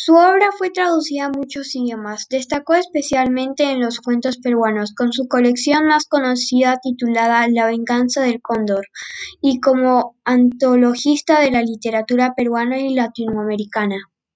Su obra fue traducida a muchos idiomas, destacó especialmente en los cuentos peruanos, con su colección más conocida titulada "La venganza del cóndor", y como antologista de la literatura peruana y latinoamericana.